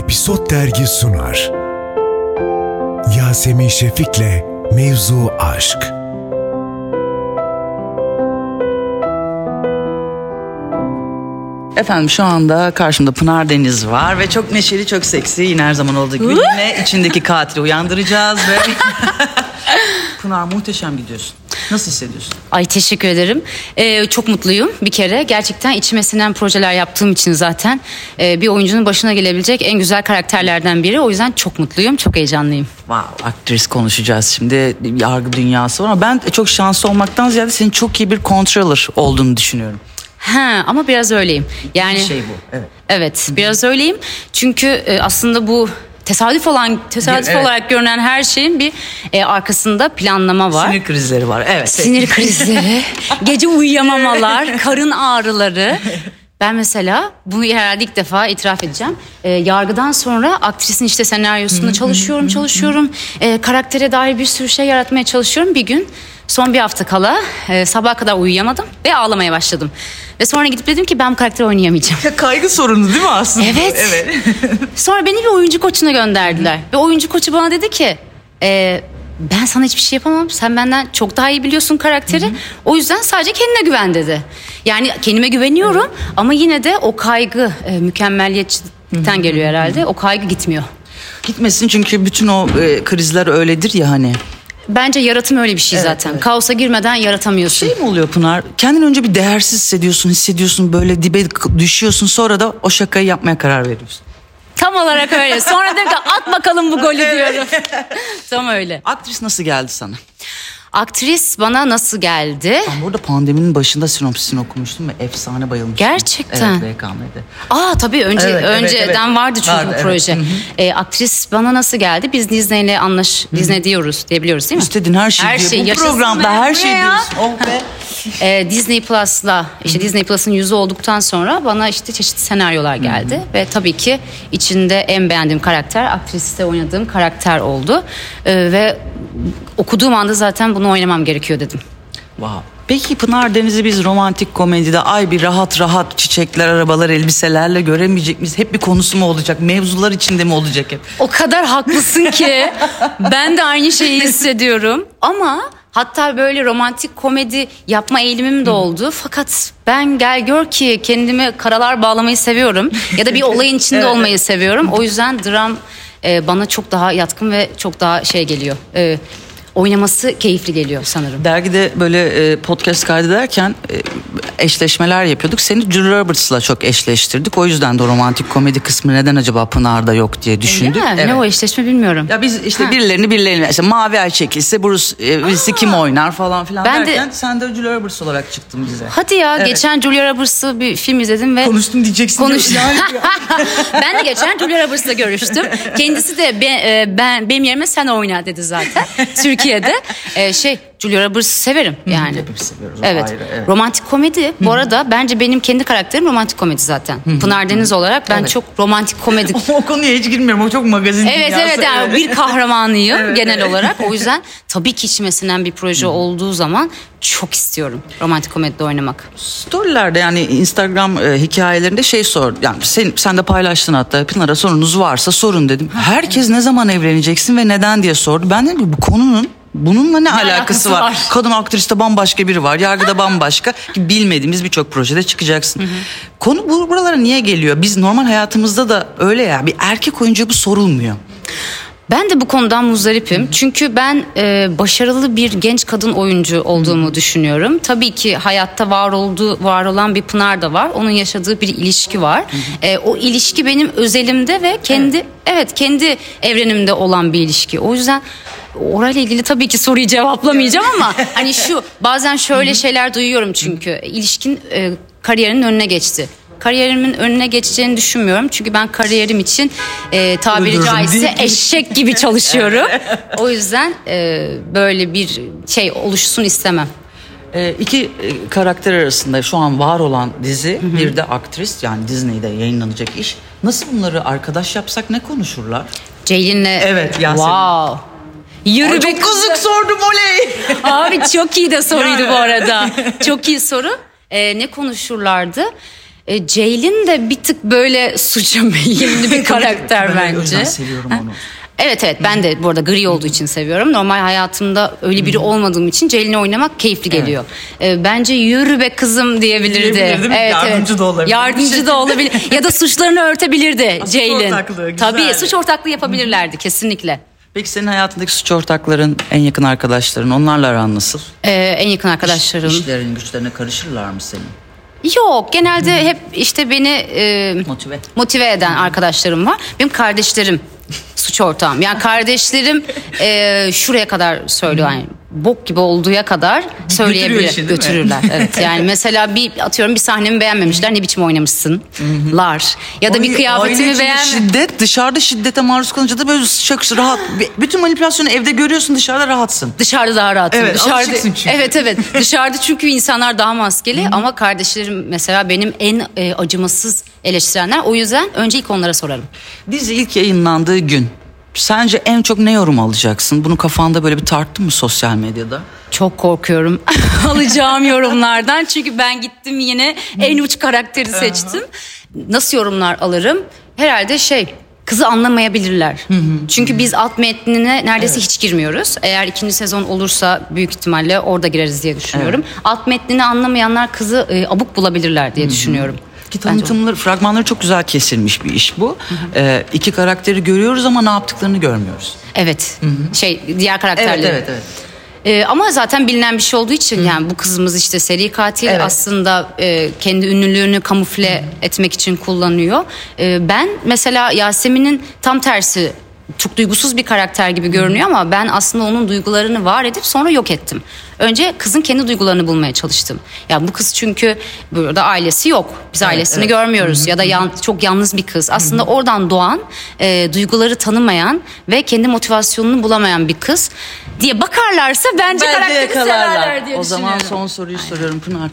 Episod Dergi sunar. Yasemin Şefik'le Mevzu Aşk. Efendim şu anda karşımda Pınar Deniz var ve çok neşeli, çok seksi. Yine her zaman olduğu gibi yine içindeki katili uyandıracağız ve... Pınar muhteşem gidiyorsun. Nasıl hissediyorsun? Ay teşekkür ederim. Ee, çok mutluyum bir kere. Gerçekten içime sinen projeler yaptığım için zaten e, bir oyuncunun başına gelebilecek en güzel karakterlerden biri. O yüzden çok mutluyum, çok heyecanlıyım. Wow, aktris konuşacağız şimdi. Yargı dünyası var ama ben çok şanslı olmaktan ziyade senin çok iyi bir controller olduğunu düşünüyorum. Ha, ama biraz öyleyim. Yani Bir şey bu, evet. Evet, biraz öyleyim. Çünkü e, aslında bu tesadüf olan tesadüf Evet. olarak görünen her şeyin bir e, arkasında planlama var. Sinir krizleri var, evet. Sinir krizleri, gece uyuyamamalar, karın ağrıları. Ben mesela bunu herhalde ilk defa itiraf edeceğim. Ee, yargıdan sonra aktrisin işte senaryosunda çalışıyorum, çalışıyorum. Ee, karaktere dair bir sürü şey yaratmaya çalışıyorum. Bir gün son bir hafta kala e, sabaha kadar uyuyamadım ve ağlamaya başladım. Ve sonra gidip dedim ki ben bu karakteri oynayamayacağım. Ya kaygı sorunu değil mi aslında? Evet. Evet. Sonra beni bir oyuncu koçuna gönderdiler. Ve oyuncu koçu bana dedi ki... "E, ben sana hiçbir şey yapamam. Sen benden çok daha iyi biliyorsun karakteri. O yüzden sadece kendine güven dedi. Yani kendime güveniyorum ama yine de o kaygı e, mükemmelliyetçilikten geliyor herhalde. O kaygı gitmiyor. Gitmesin çünkü bütün o e, krizler öyledir ya hani. Bence yaratım öyle bir şey zaten. Kaosa girmeden yaratamıyorsun. Şey mi oluyor Pınar? Kendini önce bir değersiz hissediyorsun, hissediyorsun böyle dibe k- düşüyorsun sonra da o şakayı yapmaya karar veriyorsun. Tam olarak öyle. Sonra dedim ki at bakalım bu golü diyorum. Tam öyle. Aktris nasıl geldi sana? Aktris bana nasıl geldi? Ben burada pandeminin başında sinopsisini okumuştum ve efsane bayılmıştım. Gerçekten. Evet BKM'de. Aa tabii önce Evet, evet, önceden evet. vardı çünkü Vardı, bu evet. proje. Ee, aktris bana nasıl geldi? Biz Disney ile anlaş Disney diyoruz diyebiliyoruz değil mi? İstediğin her şeyi Her diyor. şey, Bu programda her şey ya? diyorsun. Oh be. Ee, Disney Plus'la işte Disney Plus'ın yüzü olduktan sonra bana işte çeşitli senaryolar geldi ve tabii ki içinde en beğendiğim karakter aktriste oynadığım karakter oldu Ee, ve okuduğum anda zaten bunu oynamam gerekiyor dedim. Wow. Peki Pınar Deniz'i biz romantik komedide ay bir rahat rahat çiçekler, arabalar, elbiselerle göremeyecek miyiz? Hep bir konusu mu olacak? Mevzular içinde mi olacak hep? O kadar haklısın ki ben de aynı şeyi hissediyorum ama hatta böyle romantik komedi yapma eğilimim de oldu. Fakat ben gel gör ki kendimi karalar bağlamayı seviyorum ya da bir olayın içinde olmayı seviyorum. O yüzden dram e, bana çok daha yatkın ve çok daha şey geliyor. E, oynaması keyifli geliyor sanırım. Dergide böyle e, podcast kaydederken e, eşleşmeler yapıyorduk. Seni Julia Roberts'la çok eşleştirdik. O yüzden de romantik komedi kısmı neden acaba Pınar'da yok diye düşündük. Mi? Evet. Ne o eşleşme bilmiyorum. Ya biz işte Ha. birilerini birilerini işte Mavi Ay çekilse Bruce e, birisi kim oynar falan filan Ben de- derken sen de Julia Roberts olarak çıktın bize. Hadi ya Evet. geçen Julia Roberts'ı bir film izledim ve Konuştum diyeceksin. Konuş. Yani ben de geçen Julia Roberts'la görüştüm. Kendisi de be- e, ben benim yerime sen oyna dedi zaten. Türkiye'de. E, şey Julia Roberts'ı severim yani. hepimiz seviyoruz, Evet. ayrı, evet. Romantik komedi bu arada bence benim kendi karakterim romantik komedi zaten. Pınar Deniz olarak ben Evet. çok romantik komedi o konuya hiç girmiyorum. O çok magazin Evet dünyası. evet yani bir kahramanıyım genel olarak. O yüzden tabii ki içime sinen bir proje olduğu zaman çok istiyorum romantik komedide oynamak. Storylerde yani Instagram e, hikayelerinde şey sor. Yani sen, sen de paylaştın hatta Pınar'a sorunuz varsa sorun dedim. Herkes ne zaman evleneceksin ve neden diye sordu. Ben dedim ki bu konunun bununla ne, alakası, alakası var? var? Kadın aktriste bambaşka biri var. Yargıda bambaşka. Bilmediğimiz birçok projede çıkacaksın. Konu bu, buralara niye geliyor? Biz normal hayatımızda da öyle ya. Bir erkek oyuncuya bu sorulmuyor. Ben de bu konudan muzdaripim. Çünkü ben e, başarılı bir genç kadın oyuncu olduğumu düşünüyorum. Tabii ki hayatta var olduğu, var olan bir Pınar da var. Onun yaşadığı bir ilişki var. E, o ilişki benim özelimde ve kendi evet. kendi evrenimde olan bir ilişki. O yüzden orayla ilgili tabii ki soruyu cevaplamayacağım ama hani şu bazen şöyle şeyler duyuyorum çünkü ilişkin e, kariyerinin önüne geçti. Kariyerimin önüne geçeceğini düşünmüyorum. Çünkü ben kariyerim için e, tabiri Öldürürüm caizse eşek gibi çalışıyorum. o yüzden e, böyle bir şey oluşsun istemem. E, iki e, karakter arasında şu an var olan dizi bir de aktris yani Disney'de yayınlanacak iş. Nasıl bunları arkadaş yapsak ne konuşurlar? Ceylin'le Evet, Yasemin. Wow. Yürü Ay, be çok kızık sordum oley. Abi çok iyi de soruydu Yani. bu arada. Çok iyi soru. Ee, ne konuşurlardı? E, Ceylin de bir tık böyle suça meyilli bir karakter Ben bence. seviyorum onu. Evet evet ben de bu arada gri olduğu için seviyorum. Normal hayatımda öyle biri olmadığım için Ceylin'i oynamak keyifli geliyor. Ee, bence yürü be kızım diyebilirdi. Diyebilir, değil mi? Yardımcı da olabilir. Yardımcı da olabilir. ya da suçlarını örtebilirdi suç Ceylin. ortaklığı, güzel. Tabii suç ortaklığı yapabilirlerdi kesinlikle. Peki senin hayatındaki suç ortakların, en yakın arkadaşların onlarla aran nasıl? Ee, en yakın arkadaşlarım. İşlerin güçlerine karışırlar mı senin? Yok genelde hep işte beni e, Motive. motive eden arkadaşlarım var. Benim kardeşlerim suç ortağım. Yani kardeşlerim e, şuraya kadar söylüyor yani bok gibi olduğuya kadar söyleyebilir işi, götürürler. Evet yani mesela bir atıyorum bir sahnemi beğenmemişler ne biçim oynamışsın lar ya da bir Ay, kıyafetimi beğenme. Şiddet dışarıda şiddete maruz kalınca da böyle çok rahat. Bütün manipülasyonu evde görüyorsun dışarıda rahatsın. Dışarıda daha rahatım. Evet, Dışarıda, çünkü. Evet evet. Dışarıda çünkü insanlar daha maskeli ama kardeşlerim mesela benim en e, acımasız eleştirenler. O yüzden önce ilk onlara sorarım. Dizi ilk yayınlandığı gün sence en çok ne yorum alacaksın? Bunu kafanda böyle bir tarttın mı sosyal medyada? Çok korkuyorum alacağım yorumlardan. Çünkü ben gittim yine en uç karakteri seçtim. Nasıl yorumlar alırım? Herhalde şey kızı anlamayabilirler. Çünkü biz alt metnine neredeyse hiç girmiyoruz. Eğer ikinci sezon olursa büyük ihtimalle orada gireriz diye düşünüyorum. Alt metnini anlamayanlar kızı e, abuk bulabilirler diye düşünüyorum. Ki tanıtımları, fragmanları çok güzel kesilmiş bir iş bu. Ee, iki karakteri görüyoruz ama ne yaptıklarını görmüyoruz. Evet. Şey diğer karakterleri. Evet, evet, evet. Ee, ama zaten bilinen bir şey olduğu için yani bu kızımız işte seri katil Evet. aslında e, kendi ünlülüğünü kamufle etmek için kullanıyor. Ee, ben mesela Yasemin'in tam tersi çok duygusuz bir karakter gibi görünüyor ama ben aslında onun duygularını var edip sonra yok ettim. Önce kızın kendi duygularını bulmaya çalıştım. Ya bu kız çünkü burada ailesi yok. Biz ailesini evet. görmüyoruz ya da yan- çok yalnız bir kız. Aslında oradan doğan, e, duyguları tanımayan ve kendi motivasyonunu bulamayan bir kız diye bakarlarsa bence, karakteri severler diye O zaman son soruyu soruyorum Pınar.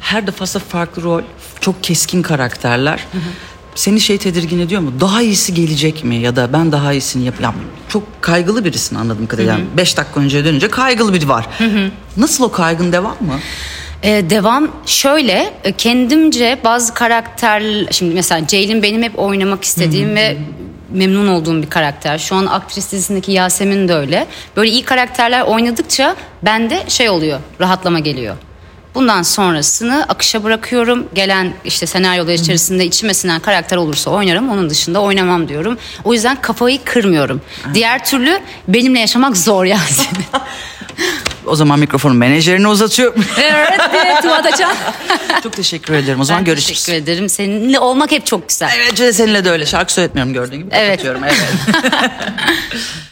Her defasında farklı rol, çok keskin karakterler. Seni şey tedirgin ediyor mu? Daha iyisi gelecek mi? Ya da ben daha iyisini yap... Ya çok kaygılı birisin anladığım kadarıyla. Yani beş dakika önce dönünce kaygılı biri var. Nasıl o kaygın devam mı? Ee, devam şöyle e, kendimce bazı karakter şimdi mesela Ceylin benim hep oynamak istediğim ve memnun olduğum bir karakter. Şu an aktris dizisindeki Yasemin de öyle. Böyle iyi karakterler oynadıkça bende şey oluyor rahatlama geliyor. Bundan sonrasını akışa bırakıyorum. Gelen işte senaryolar içerisinde içime sinen karakter olursa oynarım. Onun dışında oynamam diyorum. O yüzden kafayı kırmıyorum. Diğer türlü benimle yaşamak zor Yasemin. O zaman mikrofonu menajerine uzatıyorum. evet, evet Tuğat Açan. çok teşekkür ederim. O zaman Ben görüşürüz. teşekkür ederim. Seninle olmak hep çok güzel. Evet seninle de öyle. Şarkı söyletmiyorum gördüğün gibi. Evet. Kapatıyorum. Evet.